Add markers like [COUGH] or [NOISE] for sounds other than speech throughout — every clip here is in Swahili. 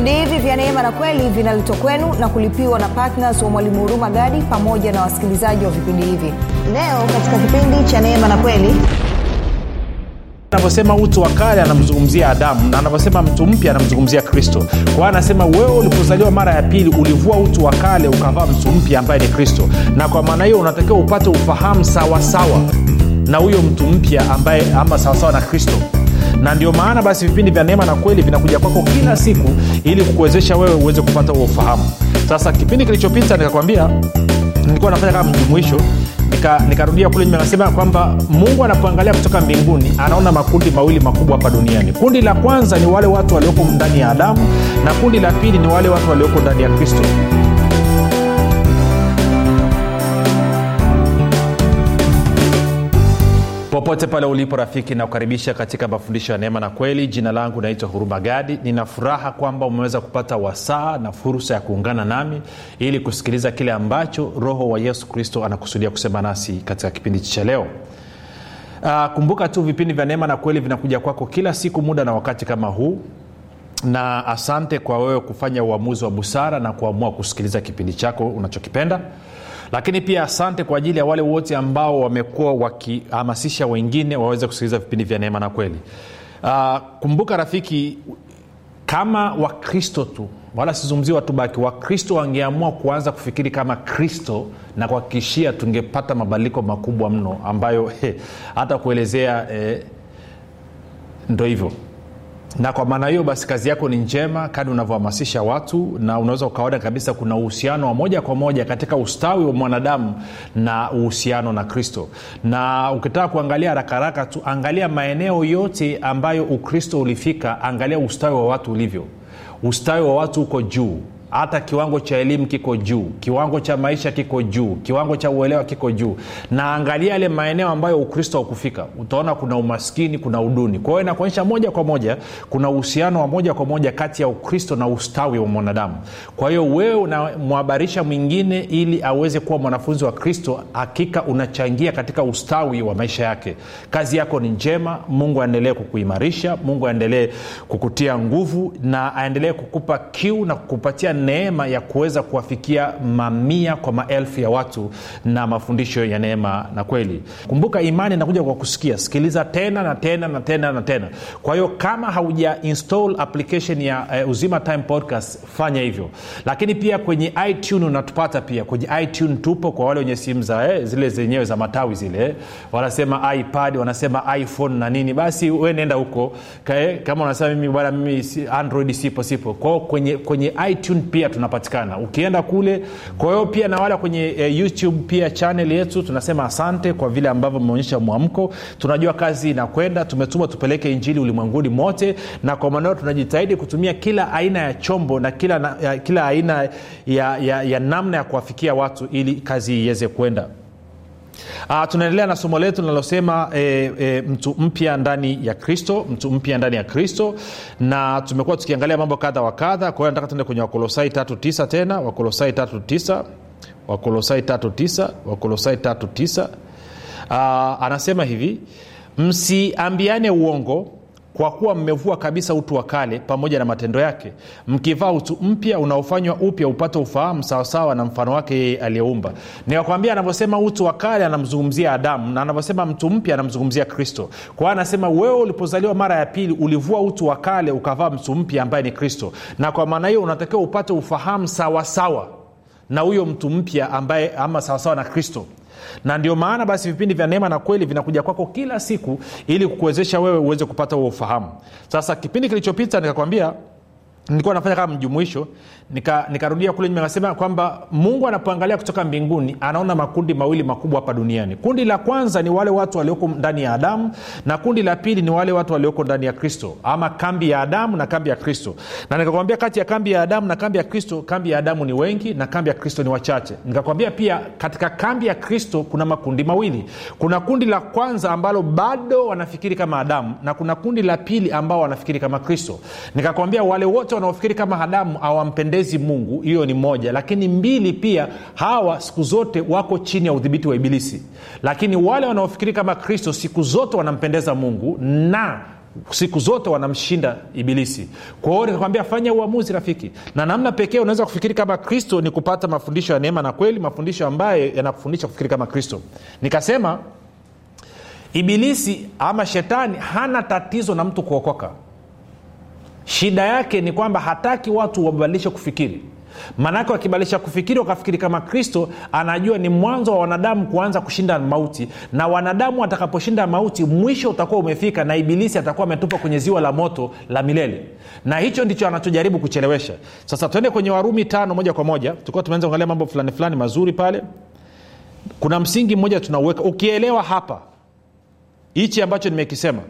vipindi hivi vya neema na kweli vinaletwa kwenu na kulipiwa na ptns wa mwalimu huruma gadi pamoja na wasikilizaji wa vipindi hivi. Leo katika kipindi cha neema na kweli anavyosema utu wa kale anamzungumzia adamu na anavyosema mtu mpya anamzungumzia kristo. Kwa hiyo anasema wewe ulipozaliwa mara ya pili ulivua utu wa kale ukavaa mtu mpya ambaye ni kristo. Na kwa maana hiyo unatakiwa upate ufahamu sawasawa na huyo mtu mpya ambaye ama sawasawa na kristo na ndio maana basi vipindi vya neema na kweli vinakuja kwako kila siku ili kukuwezesha wewe uweze kupata huo ufahamu. Sasa kipindi kilichopita nikakwambia nilikuwa nafanya kama mjumuisho nikarudia nika kule nyuma nasema kwamba mungu anapoangalia kutoka mbinguni anaona makundi mawili makubwa hapa duniani. Kundi la kwanza ni wale watu walioko ndani ya adamu na kundi la pili ni wale watu walioko ndani ya kristo popote pale ulipo rafiki nakukaribisha katika mafundisho ya neema na kweli. Jina langu naitwa huruma gadi. Nina furaha kwamba umeweza kupata wasaa na fursa ya kuungana nami ili kusikiliza kile ambacho roho wa yesu kristo anakusudia kusema nasi katika kipindi cha leo. Uh, kumbuka tu vipindi vya neema na kweli vinakuja kwako kila siku muda na wakati kama huu. Na asante kwa wewe kufanya uamuzi wa busara na kuamua kusikiliza kipindi chako unachokipenda lakini pia asante kwa ajili ya wale wote ambao wamekuwa wakihamasisha wengine waweze kusikiliza vipindi vya neema na kweli. Uh, kumbuka rafiki kama wakristo tu wala sizungumzi watubaki wakristo wangeamua kuanza kufikiri kama kristo na kuhakikishia tungepata mabadiliko makubwa mno ambayo hata kuelezea eh, ndo hivyo na kwa maana hiyo basi kazi yako ni njema kadi unavyohamasisha watu na unaweza ukaona kabisa kuna uhusiano wa moja kwa moja katika ustawi wa mwanadamu na uhusiano na kristo. Na ukitaka kuangalia haraka haraka tu angalia maeneo yote ambayo ukristo ulifika angalia ustawi wa watu ulivyo. Ustawi wa watu uko juu hata kiwango cha elimu kiko juu kiwango cha maisha kiko juu kiwango cha uelewa kiko juu. Na angalia yale maeneo ambayo ukristo haukufika. Utaona kuna umaskini kuna uduni. Kwa hiyo inakuonyesha moja kwa moja kuna uhusiano wa moja kwa moja kati ya ukristo na ustawi wa mwanadamu. Kwa hiyo wewe unamhabarisha mwingine ili aweze kuwa mwanafunzi wa kristo hakika unachangia katika ustawi wa maisha yake. Kazi yako ni njema mungu aendelee kukuimarisha mungu aendelee kukutia nguvu na aendelee kukupa kiu na kukupatia neema ya kuweza kuwafikia mamia kwa maelfu ya watu na mafundisho ya neema na kweli. Kumbuka imani inakuja kwa kusikia. Sikiliza tena na tena na tena na tena. Kwa hiyo kama hauja install application ya uh, uzima time podcast fanya hivyo. Lakini pia kwenye itune unatupata pia. Kwenye itune tupo kwa wale wenye simu za eh, zile zenyewe za matawi zile. Eh. wanasema ipad wanasema iphone na nini. Basi we nenda huko. Kama unasema mimi bwana mimi android sipo sipo. Kwao kwenye, kwenye itune pia tunapatikana. Ukienda kule kwa hiyo pia na wala kwenye e, youtube pia chanel yetu tunasema asante kwa vile ambavyo mmeonyesha mwamko. Tunajua kazi inakwenda tumetuma tupeleke injili ulimwenguni mote na kwa maneo tunajitahidi kutumia kila aina ya chombo na kila, na, ya, kila aina ya, ya, ya namna ya kuwafikia watu ili kazi iweze kwenda Uh, tunaendelea na somo letu linalosema e, e, mtu mpya ndani ya kristo mtu mpya ndani ya kristo. Na tumekuwa tukiangalia mambo kadha wa kadha. Kwa hiyo nataka tuende kwenye wakolosai tatu tisa tena. Wakolosai tatu tisa wakolosai tatu tisa wakolosai tatu tisa. Uh, anasema hivi msiambiane uongo kwa kuwa mmevua kabisa utu wa kale pamoja na matendo yake mkivaa utu mpya unaofanywa upya upate ufahamu sawasawa na mfano wake yeye aliyeumba. Nikakwambia anavyosema utu wa kale anamzungumzia adamu na anavyosema mtu mpya anamzungumzia kristo. Kwa hiyo anasema wewe ulipozaliwa mara ya pili ulivua utu wa kale ukavaa mtu mpya ambaye ni kristo. Na kwa maana hiyo unatakiwa upate ufahamu sawasawa na huyo mtu mpya ambaye ama sawasawa na kristo na ndio maana basi vipindi vya neema na kweli vinakuja kwako kila siku ili kukuwezesha wewe uweze kupata huo ufahamu. Sasa kipindi kilichopita nikakwambia nilikuwa nafanya kama mjumuisho nikarudia nika kule nyuma nikasema kwamba mungu anapoangalia kutoka mbinguni anaona makundi mawili makubwa hapa duniani. Kundi la kwanza ni wale watu walioko ndani ya adamu na kundi la pili ni wale watu walioko ndani ya kristo ama kambi ya adamu na kambi ya kristo. Na nikakwambia kati ya kambi ya adamu na kambi ya kristo kambi ya adamu ni wengi na kambi ya kristo ni wachache. Nikakwambia pia katika kambi ya kristo kuna makundi mawili. Kuna kundi la kwanza ambalo bado wanafikiri kama adamu na kuna kundi la pili ambao wanafikiri kama kristo. Nikakwambia wale wote wanaofikiri kama adamu hawampendezi mungu hiyo ni moja. Lakini mbili pia hawa siku zote wako chini ya udhibiti wa ibilisi. Lakini wale wanaofikiri kama kristo siku zote wanampendeza mungu na siku zote wanamshinda ibilisi. Kwa hiyo nikakwambia fanya uamuzi rafiki. Na namna pekee unaweza kufikiri kama kristo ni kupata mafundisho ya neema na kweli mafundisho ambayo yanakufundisha kufikiri kama kristo. Nikasema ibilisi ama shetani hana tatizo na mtu kuokoka shida yake ni kwamba hataki watu wabadilishe kufikiri. Maanake wakibadilisha kufikiri wakafikiri kama kristo anajua ni mwanzo wa wanadamu kuanza kushinda mauti. Na wanadamu watakaposhinda mauti mwisho utakuwa umefika na ibilisi atakuwa ametupa kwenye ziwa la moto la milele. Na hicho ndicho anachojaribu kuchelewesha. Sasa tuende kwenye warumi tano moja kwa moja. Tukiwa tumeanza kuangalia mambo fulani fulani mazuri pale. Kuna msingi mmoja tunauweka. Ukielewa hapa hichi ambacho nimekisema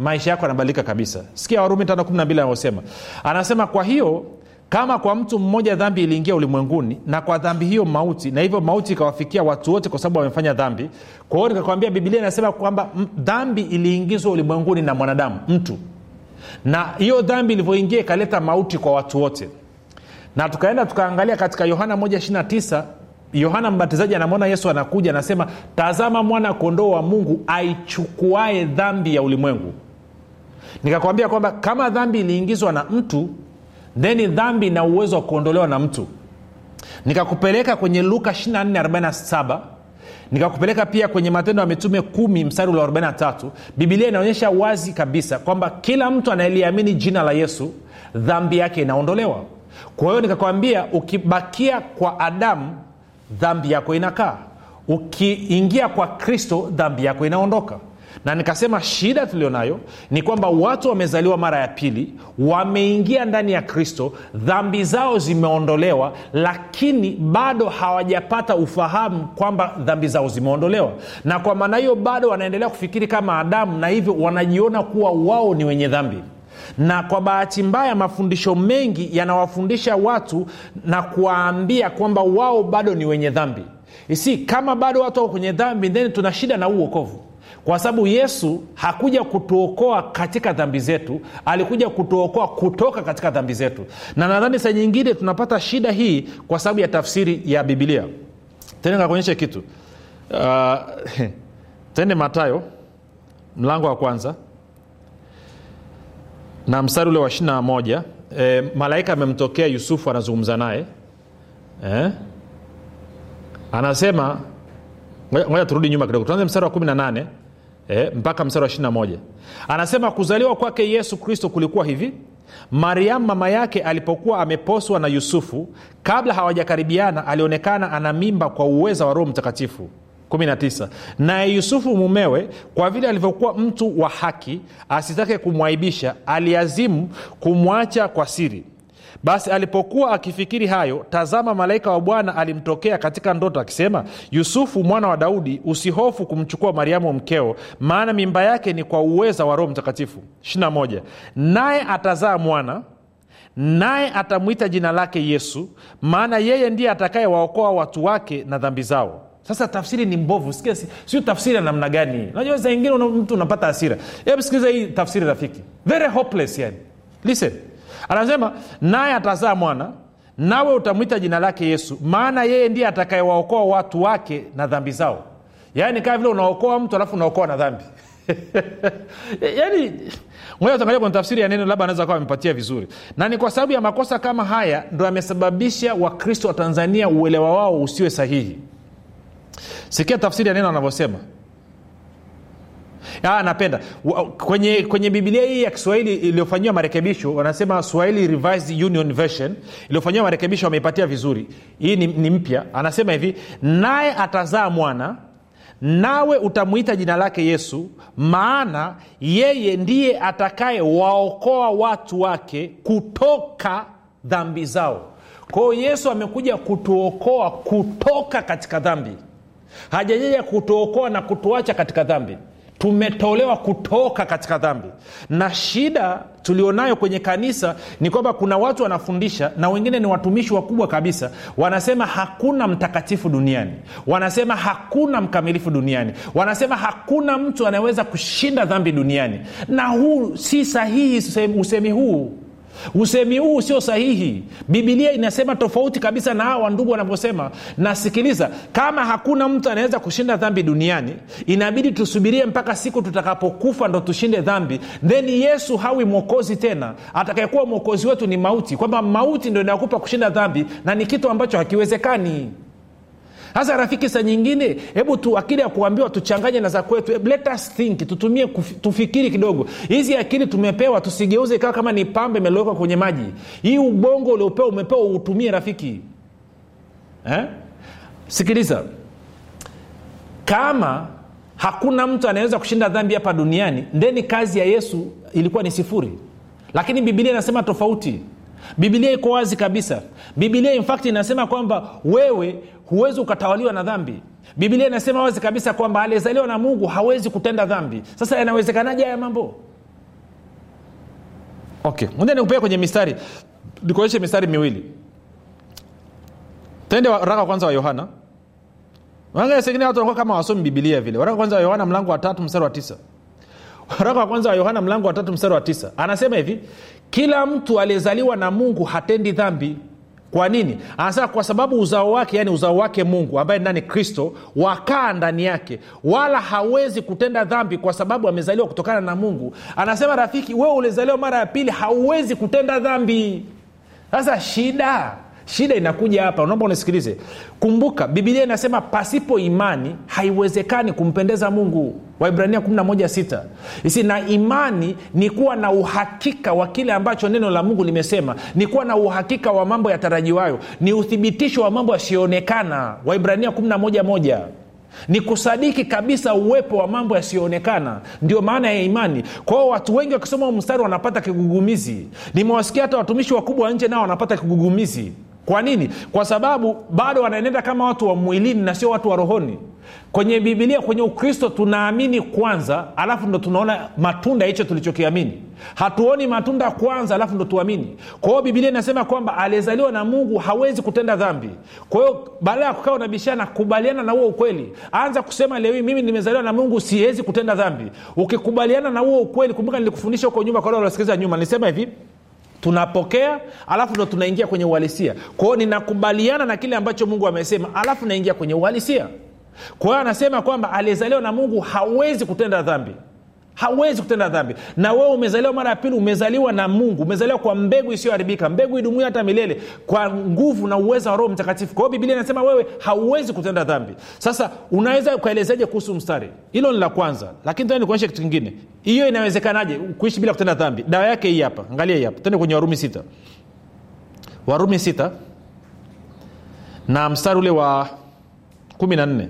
maisha yako yanabadilika kabisa. Sikia warumi 512 anavyosema. Anasema kwa hiyo kama kwa mtu mmoja dhambi iliingia ulimwenguni na kwa dhambi hiyo mauti na hivyo mauti ikawafikia watu wote kwa sababu wamefanya dhambi kwa hiyo nikakwambia bibilia inasema kwamba dhambi iliingizwa ulimwenguni na mwanadamu mtu. Na hiyo dhambi ilivyoingia ikaleta mauti kwa watu wote. Na tukaenda tukaangalia katika yohana 129 yohana mbatizaji anamwona yesu anakuja anasema tazama mwana kondoo wa mungu aichukuae dhambi ya ulimwengu nikakwambia kwamba kama dhambi iliingizwa na mtu theni dhambi ina uwezo wa kuondolewa na mtu. Nikakupeleka kwenye luka 2447 nikakupeleka pia kwenye matendo ya mitume 1 mstari ula 43 bibilia inaonyesha wazi kabisa kwamba kila mtu anayeliamini jina la yesu dhambi yake inaondolewa. Kwa hiyo nikakwambia ukibakia kwa adamu dhambi yako inakaa. Ukiingia kwa kristo dhambi yako inaondoka na nikasema shida tulionayo ni kwamba watu wamezaliwa mara ya pili wameingia ndani ya kristo dhambi zao zimeondolewa lakini bado hawajapata ufahamu kwamba dhambi zao zimeondolewa. Na kwa maana hiyo bado wanaendelea kufikiri kama adamu na hivyo wanajiona kuwa wao ni wenye dhambi. Na kwa bahati mbaya mafundisho mengi yanawafundisha watu na kuwaambia kwamba wao bado ni wenye dhambi. Isi kama bado watu wako kwenye dhambi then tuna shida na uokovu kwa sababu yesu hakuja kutuokoa katika dhambi zetu alikuja kutuokoa kutoka katika dhambi zetu. Na nadhani saa nyingine tunapata shida hii kwa sababu ya tafsiri ya bibilia tena kakuonyesha kitu. Uh, [LAUGHS] tende matayo mlango wa kwanza na mstari ule wa ishirina moja. E, malaika amemtokea yusufu anazungumza naye. Eh? anasema ngoja turudi nyuma kidogo. Tuanze mstari wa 18 eh, mpaka mstari wa 21 anasema kuzaliwa kwake yesu kristo kulikuwa hivi. Mariamu mama yake alipokuwa ameposwa na yusufu kabla hawajakaribiana alionekana ana mimba kwa uweza wa roho mtakatifu. 19 naye yusufu mumewe kwa vile alivyokuwa mtu wa haki asitake kumwaibisha aliazimu kumwacha kwa siri basi alipokuwa akifikiri hayo tazama malaika wa bwana alimtokea katika ndoto akisema yusufu mwana wa daudi usihofu kumchukua mariamu mkeo maana mimba yake ni kwa uweza wa roho mtakatifu. 21 naye atazaa mwana naye atamwita jina lake yesu maana yeye ndiye atakayewaokoa watu wake na dhambi zao. Sasa tafsiri ni mbovu. Sio tafsiri ya namna gani najua saa ingine mtu unapata hasira. Hebu sikiliza hii tafsiri rafiki. Very hopeless yani. Listen anasema naye atazaa mwana nawe utamwita jina lake yesu maana yeye ndiye atakayewaokoa watu wake na dhambi zao. Yaani kama vile unaokoa mtu alafu unaokoa na dhambi. [LAUGHS] Yaani moja tuangalia kwenye tafsiri ya neno labda anaweza kawa amepatia vizuri. Na ni kwa sababu ya makosa kama haya ndo yamesababisha wakristo wa tanzania uelewa wao usiwe sahihi. Sikia tafsiri ya neno anavyosema napenda. Kwenye, kwenye bibilia hii ya kiswahili iliyofanyiwa marekebisho wanasema swahili revised union version iliyofanyiwa marekebisho wameipatia vizuri. Hii ni, ni mpya. Anasema hivi naye atazaa mwana nawe utamwita jina lake yesu maana yeye ndiye atakaye waokoa watu wake kutoka dhambi zao. Kwao yesu amekuja kutuokoa kutoka katika dhambi. Hajajaja kutuokoa na kutuacha katika dhambi tumetolewa kutoka katika dhambi. Na shida tulionayo kwenye kanisa ni kwamba kuna watu wanafundisha na wengine ni watumishi wakubwa kabisa. Wanasema hakuna mtakatifu duniani. Wanasema hakuna mkamilifu duniani. Wanasema hakuna mtu anayeweza kushinda dhambi duniani. Na huu si sahihi usemi huu usemi huu sio sahihi. Bibilia inasema tofauti kabisa na hawa ndugu wanavyosema. Nasikiliza kama hakuna mtu anaweza kushinda dhambi duniani inabidi tusubirie mpaka siku tutakapokufa ndo tushinde dhambi. Then yesu hawi mwokozi tena. Atakayekuwa mwokozi wetu ni mauti kwamba mauti ndo inayokupa kushinda dhambi na ni kitu ambacho hakiwezekani sasa rafiki sa nyingine hebu tu akili ya kuambiwa tuchanganye na za kwetu. Let us think tutumie kufi, tufikiri kidogo. Hizi akili tumepewa tusigeuze ikawa kama ni pambe imelowekwa kwenye maji. Hii ubongo uliopewa umepewa uutumie rafiki. Eh? sikiliza. Kama hakuna mtu anaweza kushinda dhambi hapa duniani ndeni kazi ya yesu ilikuwa ni sifuri. Lakini bibilia inasema tofauti. Bibilia iko wazi kabisa. Bibilia infact inasema kwamba wewe huwezi ukatawaliwa na dhambi. Bibilia inasema wazi kabisa kwamba aliyezaliwa na mungu hawezi kutenda dhambi. Sasa yanawezekanaje haya mambo? Okay moja nikupea kwenye mistari. Nikuonyeshe mistari miwili. Tende waraka kwanza wa yohana. Sengine watu wanakuwa kama wasomi bibilia vile. Waraka kwanza wa yohana mlango wa tatu mstari wa tisa. Waraka wa kwanza wa yohana mlango wa tatu mstari wa tisa. Anasema hivi kila mtu aliyezaliwa na mungu hatendi dhambi kwa nini? Anasema kwa sababu uzao wake yani uzao wake mungu ambaye ndani kristo wakaa ndani yake. Wala hawezi kutenda dhambi kwa sababu amezaliwa kutokana na mungu. Anasema rafiki wewe ulizaliwa mara ya pili hauwezi kutenda dhambi. Sasa shida shida inakuja hapa naomba unisikilize. Kumbuka bibilia inasema pasipo imani haiwezekani kumpendeza mungu. Waibrania 116 isi na imani ni kuwa na uhakika wa kile ambacho neno la mungu limesema. Ni kuwa na uhakika wa mambo yatarajiwayo. Ni uthibitisho wa mambo yasiyoonekana. Waibrania 111 ni kusadiki kabisa uwepo wa mambo yasiyoonekana. Ndio maana ya imani. Kwao watu wengi wakisoma mstari wanapata kigugumizi. Nimewasikia hata watumishi wakubwa wa nje nao wanapata kigugumizi kwa nini? Kwa sababu bado wanaenenda kama watu wa mwilini na sio watu wa rohoni. Kwenye bibilia kwenye ukristo tunaamini kwanza alafu ndo tunaona matunda hicho tulichokiamini. Hatuoni matunda kwanza alafu ndo tuamini. Kwa bibilia inasema kwamba aliyezaliwa na mungu hawezi kutenda dhambi. Kwa baada ya kukaa unabishana kubaliana na huo ukweli. Anza kusema leo hii mimi nimezaliwa na mungu siwezi kutenda dhambi. Ukikubaliana na huo ukweli kumbuka nilikufundisha huko nyuma kwa wanasikiliza nyuma. Nilisema hivi tunapokea alafu ndo tunaingia kwenye uhalisia. Kwao ninakubaliana na kile ambacho mungu amesema alafu naingia kwenye uhalisia. Kwa hiyo anasema kwamba aliyezaliwa na mungu hawezi kutenda dhambi hawezi kutenda dhambi. Na wewe umezaliwa mara ya pili umezaliwa na mungu umezaliwa kwa mbegu isiyoharibika mbegu idumuia hata milele kwa nguvu na uweza wa roho mtakatifu. Kwa hiyo biblia inasema wewe hauwezi kutenda dhambi. Sasa unaweza ukaelezaje kuhusu mstari? Hilo ni la kwanza. Lakini tena nikuonyeshe kitu kingine. Hiyo inawezekanaje kuishi bila kutenda dhambi? Dawa yake hii hapa. Angalia hii hapa. Tende kwenye warumi sita. Warumi sita na mstari ule wa kumi na nne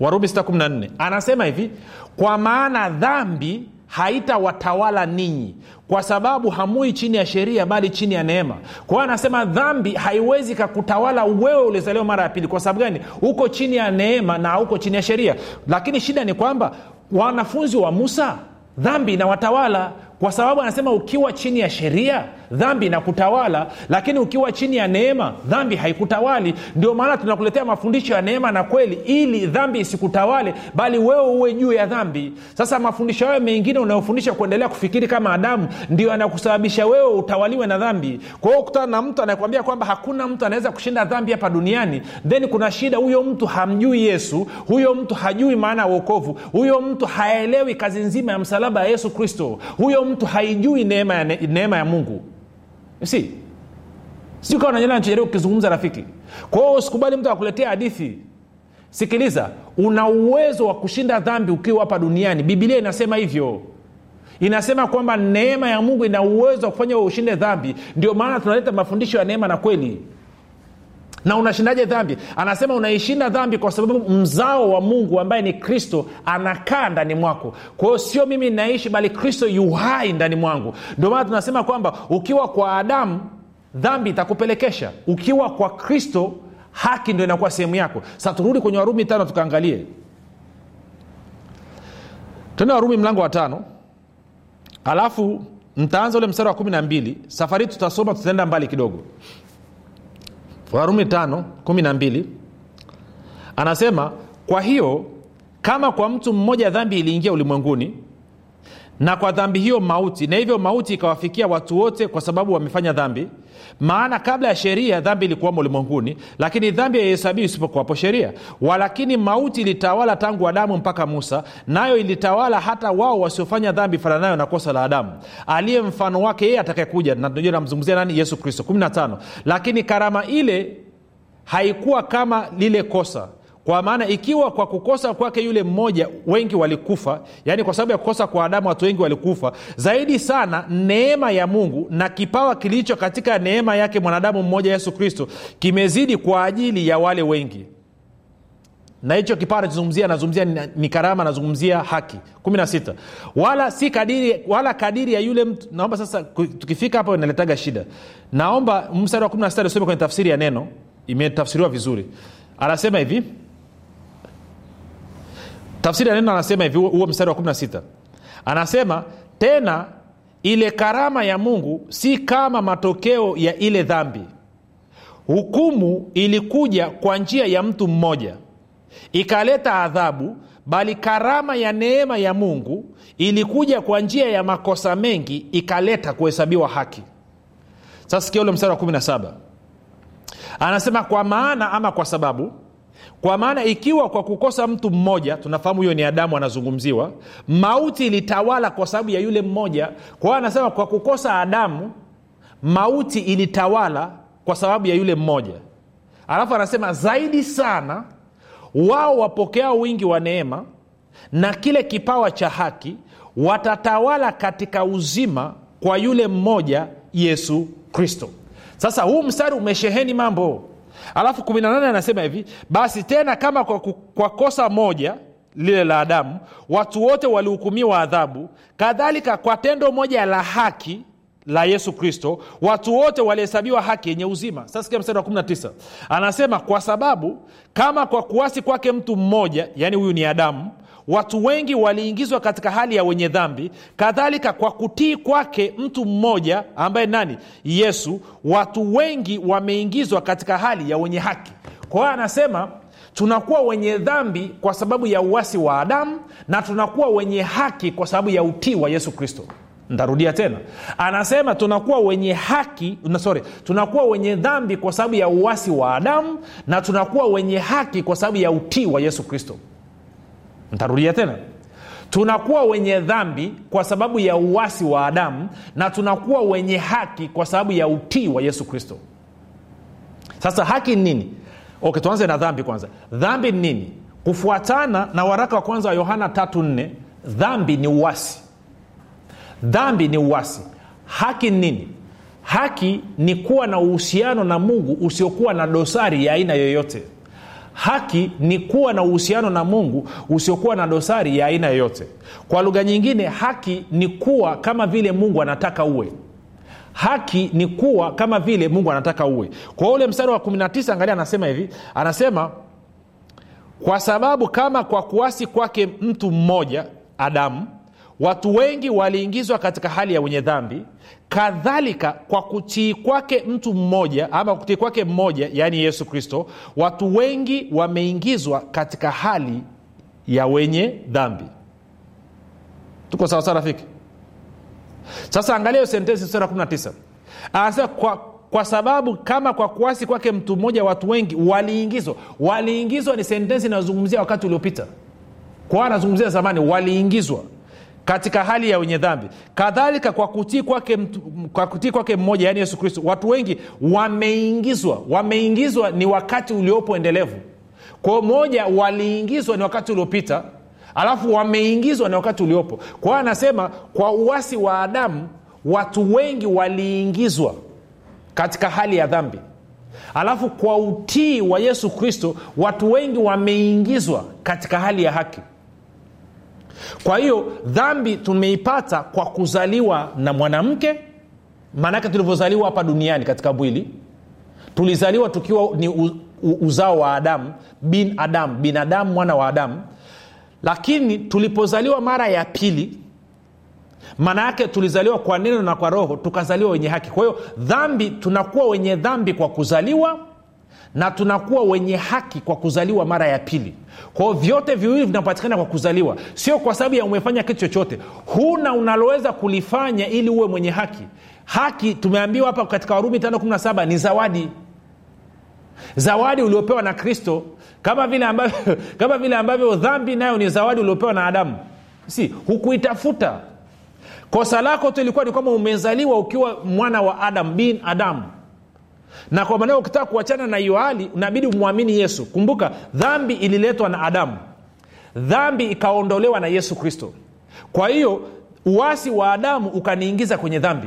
warumi 614 anasema hivi kwa maana dhambi haitawatawala ninyi kwa sababu hamui chini ya sheria bali chini ya neema. Kwa hiyo anasema dhambi haiwezi kakutawala wewe ulizaliwa mara ya pili. Kwa sababu gani? Uko chini ya neema na hauko chini ya sheria. Lakini shida ni kwamba wanafunzi wa musa dhambi inawatawala kwa sababu anasema ukiwa chini ya sheria dhambi inakutawala lakini ukiwa chini ya neema dhambi haikutawali. Ndio maana tunakuletea mafundisho ya neema na kweli ili dhambi isikutawale bali wewe uwe juu ya dhambi. Sasa mafundisho hayo mengine unayofundisha kuendelea kufikiri kama adamu ndio anakusababisha wewe utawaliwe na dhambi. Kwa hiyo kutana na mtu anayekwambia kwamba hakuna mtu anaweza kushinda dhambi hapa duniani then kuna shida. Huyo mtu hamjui yesu huyo mtu hajui maana ya uokovu huyo mtu haelewi kazi nzima ya msalaba ya yesu kristo huyo mtu haijui neema ya, ne, neema ya mungu. Si sijui kawa kukizungumza rafiki. Kwa hiyo usikubali mtu akuletea hadithi. Sikiliza una uwezo wa kushinda dhambi ukiwa hapa duniani. Bibilia inasema hivyo. Inasema kwamba neema ya mungu ina uwezo wa kufanya ushinde dhambi. Ndio maana tunaleta mafundisho ya neema na kweli na unashindaje dhambi? Anasema unaishinda dhambi kwa sababu mzao wa mungu ambaye ni kristo anakaa ndani mwako. Kwa hiyo sio mimi naishi bali kristo yuhai ndani mwangu. Ndio maana tunasema kwamba ukiwa kwa adamu dhambi itakupelekesha. Ukiwa kwa kristo haki ndo inakuwa sehemu yako. Sa turudi kwenye warumi tano tukaangalie. Tena warumi mlango wa tano. Alafu mtaanza ule mstari wa kumi na mbili. Safari tutasoma tutaenda mbali kidogo warumi tano kumi na mbili anasema kwa hiyo kama kwa mtu mmoja dhambi iliingia ulimwenguni na kwa dhambi hiyo mauti na hivyo mauti ikawafikia watu wote kwa sababu wamefanya dhambi. Maana kabla ya sheria dhambi ilikuwamo ulimwenguni lakini dhambi haihesabiwi isipokuwapo sheria. Walakini mauti ilitawala tangu adamu mpaka musa nayo ilitawala hata wao wasiofanya dhambi fananayo na kosa la adamu. Aliye mfano wake yeye atakayekuja najua namzungumzia nani? Yesu kristo. 15 lakini karama ile haikuwa kama lile kosa kwa maana ikiwa kwa kukosa kwake yule mmoja wengi walikufa yaani kwa sababu ya kukosa kwa adamu watu wengi walikufa. Zaidi sana neema ya mungu na kipawa kilicho katika neema yake mwanadamu mmoja yesu kristo kimezidi kwa ajili ya wale wengi. Na hicho kipawa nachozungumzia nazungumzia ni, karama nazungumzia haki. 16 wala si kadiri wala kadiri ya yule mtu naomba sasa tukifika hapo inaletaga shida. Naomba mstari wa 16 usome kwenye tafsiri ya neno. Imetafsiriwa vizuri. Anasema hivi tafsiri ya neno anasema hivi huo mstari wa 16 anasema tena ile karama ya mungu si kama matokeo ya ile dhambi. Hukumu ilikuja kwa njia ya mtu mmoja. Ikaleta adhabu bali karama ya neema ya mungu ilikuja kwa njia ya makosa mengi ikaleta kuhesabiwa haki. Sasa sikia ule mstari wa 17 anasema kwa maana ama kwa sababu kwa maana ikiwa kwa kukosa mtu mmoja tunafahamu huyo ni adamu anazungumziwa mauti ilitawala kwa sababu ya yule mmoja. Kwa hiyo anasema kwa kukosa adamu mauti ilitawala kwa sababu ya yule mmoja. Alafu anasema zaidi sana wao wapokeao wingi wa neema na kile kipawa cha haki watatawala katika uzima kwa yule mmoja yesu kristo. Sasa huu mstari umesheheni mambo alafu 18 anasema hivi basi tena kama kwa, kwa kosa moja lile la adamu watu wote walihukumiwa adhabu kadhalika kwa tendo moja la haki la yesu kristo watu wote walihesabiwa haki yenye uzima. Sasa sikia mstari wa 19 anasema kwa sababu kama kwa kuasi kwake mtu mmoja yaani huyu ni adamu watu wengi waliingizwa katika hali ya wenye dhambi. Kadhalika kwa kutii kwake mtu mmoja ambaye nani? Yesu. Watu wengi wameingizwa katika hali ya wenye haki. Kwa hiyo anasema tunakuwa wenye dhambi kwa sababu ya uwasi wa adamu na tunakuwa wenye haki kwa sababu ya utii wa yesu kristo. Ntarudia tena. Anasema tunakuwa wenye haki sorry tunakuwa wenye dhambi kwa sababu ya uwasi wa adamu na tunakuwa wenye haki kwa sababu ya utii wa yesu kristo ntarudia tena. Tunakuwa wenye dhambi kwa sababu ya uwasi wa adamu na tunakuwa wenye haki kwa sababu ya utii wa yesu kristo. Sasa haki ni nini? Okay tuanze na dhambi kwanza. Dhambi ni nini? Kufuatana na waraka wa kwanza wa yohana 34 dhambi ni uwasi dhambi ni uwasi haki ni nini? Haki ni kuwa na uhusiano na mungu usiokuwa na dosari ya aina yoyote haki ni kuwa na uhusiano na mungu usiokuwa na dosari ya aina yoyote. Kwa lugha nyingine haki ni kuwa kama vile mungu anataka uwe. Haki ni kuwa kama vile mungu anataka uwe. Kwa ule mstari wa 19 angalia anasema hivi. Anasema kwa sababu kama kwa kuasi kwake mtu mmoja adamu watu wengi waliingizwa katika hali ya wenye dhambi. Kadhalika kwa kutii kwake mtu mmoja ama kutii kwake mmoja yaani yesu kristo watu wengi wameingizwa katika hali ya wenye dhambi. Tuko sawasawa rafiki? Sasa angalia sentensi sura 19 anasema kwa, kwa sababu kama kwa kuasi kwake mtu mmoja watu wengi waliingizwa. Waliingizwa ni sentensi inayozungumzia wakati uliopita. Kwa anazungumzia zamani waliingizwa katika hali ya wenye dhambi. Kadhalika kwa kutii kwake kwa kutii kwake mmoja yaani yesu kristo watu wengi wameingizwa. Wameingizwa ni wakati uliopo endelevu. Kwao moja waliingizwa ni wakati uliopita alafu wameingizwa ni wakati uliopo. Kwa hiyo anasema kwa uwasi wa adamu watu wengi waliingizwa katika hali ya dhambi. Alafu kwa utii wa yesu kristo watu wengi wameingizwa katika hali ya haki kwa hiyo dhambi tumeipata kwa kuzaliwa na mwanamke. Maanake tulivyozaliwa hapa duniani katika mwili tulizaliwa tukiwa ni uzao wa adamu bin adamu binadamu mwana wa adamu lakini tulipozaliwa mara ya pili maana yake tulizaliwa kwa neno na kwa roho tukazaliwa wenye haki. Kwa hiyo dhambi tunakuwa wenye dhambi kwa kuzaliwa na tunakuwa wenye haki kwa kuzaliwa mara ya pili. Kwao vyote viwili vinapatikana kwa kuzaliwa. Sio kwa sababu ya umefanya kitu chochote. Huna unaloweza kulifanya ili uwe mwenye haki. Haki tumeambiwa hapa katika warumi 517 ni zawadi. Zawadi uliopewa na kristo. Kama vile ambavyo [LAUGHS] kama vile ambavyo dhambi nayo ni zawadi uliopewa na adamu. Si hukuitafuta. Kosa lako tu ilikuwa ni kwamba umezaliwa ukiwa mwana wa adam bin adamu na kwa maanao ukitaka kuachana na hiyo hali unabidi umwamini yesu. Kumbuka dhambi ililetwa na adamu. Dhambi ikaondolewa na yesu kristo. Kwa hiyo uasi wa adamu ukaniingiza kwenye dhambi.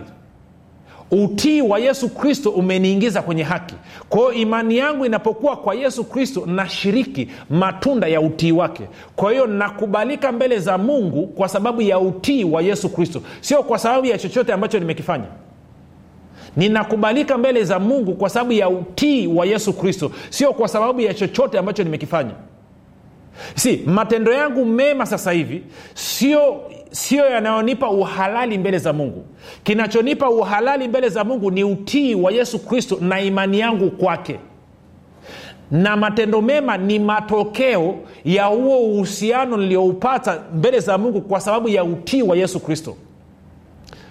Utii wa yesu kristo umeniingiza kwenye haki. Kwa hiyo imani yangu inapokuwa kwa yesu kristo nashiriki matunda ya utii wake. Kwa hiyo nakubalika mbele za mungu kwa sababu ya utii wa yesu kristo. Sio kwa sababu ya chochote ambacho nimekifanya ninakubalika mbele za mungu kwa sababu ya utii wa yesu kristo. Sio kwa sababu ya chochote ambacho nimekifanya. Si matendo yangu mema sasa hivi sio sio yanayonipa uhalali mbele za mungu. Kinachonipa uhalali mbele za mungu ni utii wa yesu kristo na imani yangu kwake. Na matendo mema ni matokeo ya huo uhusiano niliyoupata mbele za mungu kwa sababu ya utii wa yesu kristo.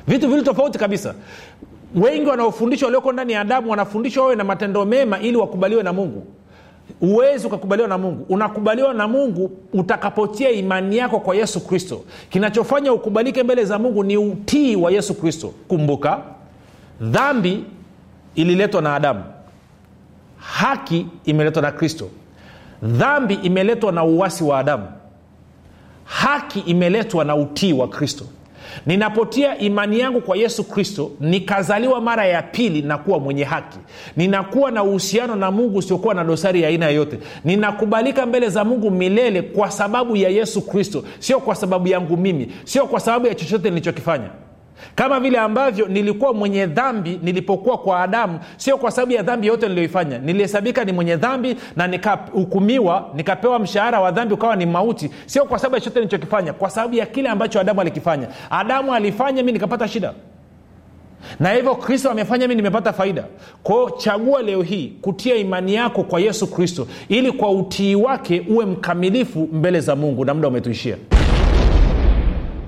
Vitu vili tofauti kabisa wengi wanaofundishwa walioko ndani ya adamu wanafundishwa wawe na matendo mema ili wakubaliwe na mungu. Uwezi ukakubaliwa na mungu. Unakubaliwa na mungu utakapotia imani yako kwa yesu kristo. Kinachofanya ukubalike mbele za mungu ni utii wa yesu kristo. Kumbuka dhambi ililetwa na adamu. Haki imeletwa na kristo. Dhambi imeletwa na uwasi wa adamu. Haki imeletwa na utii wa kristo ninapotia imani yangu kwa yesu kristo nikazaliwa mara ya pili na kuwa mwenye haki. Ninakuwa na uhusiano na mungu usiokuwa na dosari ya aina yoyote. Ninakubalika mbele za mungu milele kwa sababu ya yesu kristo sio kwa sababu yangu mimi sio kwa sababu ya chochote nilichokifanya kama vile ambavyo nilikuwa mwenye dhambi nilipokuwa kwa adamu sio kwa sababu ya dhambi yote niliyoifanya. Nilihesabika ni mwenye dhambi na nikahukumiwa nikapewa mshahara wa dhambi ukawa ni mauti. Sio kwa sababu ya chochote nilichokifanya kwa sababu ya kile ambacho adamu alikifanya. Adamu alifanya mi nikapata shida. Na hivyo kristo amefanya mi nimepata faida. Kwao chagua leo hii kutia imani yako kwa yesu kristo ili kwa utii wake uwe mkamilifu mbele za mungu na muda umetuishia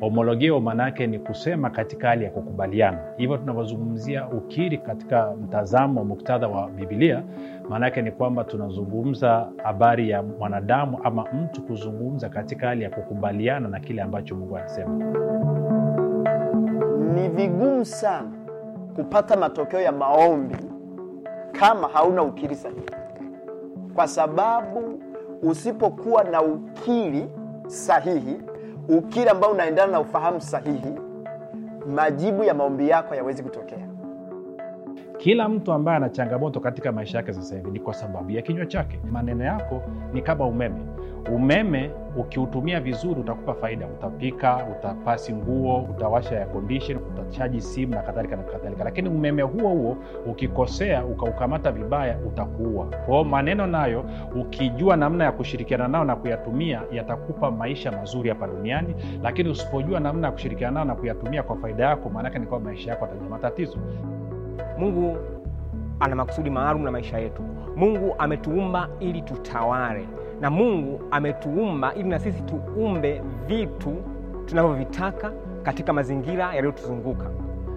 homologio maanaake ni kusema katika hali ya kukubaliana. Hivyo tunavyozungumzia ukiri katika mtazamo wa muktadha wa bibilia maanaake ni kwamba tunazungumza habari ya mwanadamu ama mtu kuzungumza katika hali ya kukubaliana na kile ambacho mungu anasema. Ni vigumu sana kupata matokeo ya maombi kama hauna ukiri sahihi. Kwa sababu usipokuwa na ukiri sahihi ukiri ambao unaendana na ufahamu sahihi majibu ya maombi yako hayawezi kutokea. Kila mtu ambaye ana changamoto katika maisha yake sasa hivi ni kwa sababu ya kinywa chake. Maneno yako ni kama umeme. Umeme ukiutumia vizuri utakupa faida. Utapika utapasi nguo utawasha ya condition utachaji simu na kadhalika na kadhalika. Lakini umeme huo huo ukikosea ukaukamata vibaya utakuua. Kwao maneno nayo ukijua namna ya kushirikiana nao na kuyatumia yatakupa maisha mazuri hapa duniani. Lakini usipojua namna ya kushirikiana nao na kuyatumia kwa faida yako maanake ni kwamba maisha yako atajua matatizo. Mungu ana makusudi maalum na maisha yetu. Mungu ametuumba ili tutawale na mungu ametuumba ili na sisi tuumbe vitu tunavyovitaka katika mazingira yaliyotuzunguka.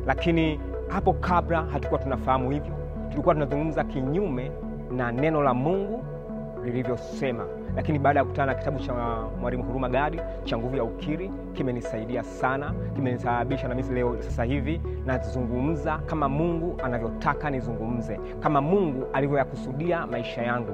Lakini hapo kabla hatukuwa tunafahamu hivyo tulikuwa tunazungumza kinyume na neno la mungu lilivyosema. Lakini baada ya kukutana na kitabu cha mwalimu huruma gadi cha nguvu ya ukiri kimenisaidia sana kimenisababisha na mimi leo sasa hivi nazungumza kama mungu anavyotaka nizungumze kama mungu alivyoyakusudia maisha yangu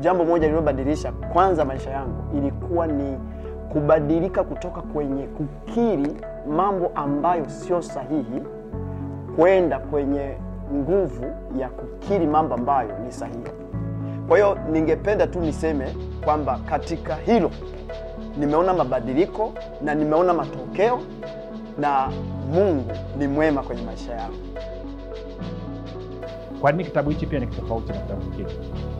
jambo moja lililobadilisha kwanza maisha yangu ilikuwa ni kubadilika kutoka kwenye kukiri mambo ambayo sio sahihi kwenda kwenye nguvu ya kukiri mambo ambayo ni sahihi. Kwa hiyo ningependa tu niseme kwamba katika hilo nimeona mabadiliko na nimeona matokeo na mungu ni mwema kwenye maisha yangu. Kwa nini kitabu hichi pia ni tofauti na kitabu kingine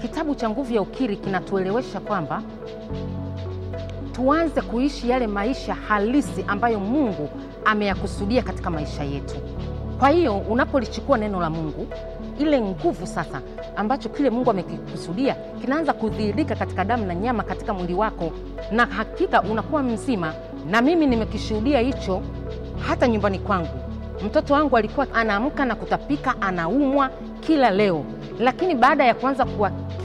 Kitabu cha Nguvu ya Ukiri kinatuelewesha kwamba tuanze kuishi yale maisha halisi ambayo Mungu ameyakusudia katika maisha yetu. Kwa hiyo unapolichukua neno la Mungu, ile nguvu sasa ambacho kile Mungu amekikusudia kinaanza kudhihirika katika damu na nyama katika mwili wako, na hakika unakuwa mzima. Na mimi nimekishuhudia hicho hata nyumbani kwangu. Mtoto wangu alikuwa anaamka na kutapika, anaumwa kila leo, lakini baada ya kuanza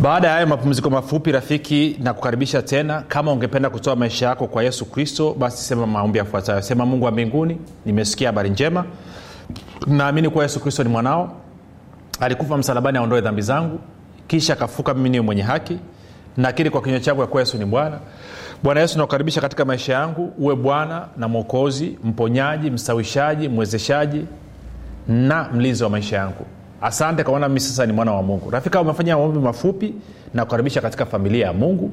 baada ya hayo mapumziko mafupi rafiki na kukaribisha tena. Kama ungependa kutoa maisha yako kwa yesu kristo basi sema maombi yafuatayo. Sema mungu wa mbinguni nimesikia habari njema. Naamini kuwa yesu kristo ni mwanao. Alikufa msalabani aondoe dhambi zangu. Kisha akafuka mimi niwe mwenye haki. Nakiri kwa kinywa changu ya yesu ni bwana. Bwana yesu nakukaribisha katika maisha yangu. Uwe bwana na mwokozi mponyaji mstawishaji mwezeshaji na mlinzi wa maisha yangu asante kwa maana mimi sasa ni mwana wa mungu. Rafika umefanya maombi mafupi na kukaribisha katika familia ya mungu.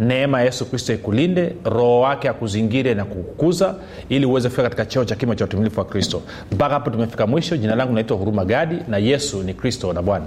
Neema ya yesu kristo ikulinde roho wake akuzingire na kukukuza ili uweze kufika katika cheo cha kimo cha utumilifu wa kristo. Mpaka hapo tumefika mwisho. Jina langu naitwa huruma gadi na yesu ni kristo na bwana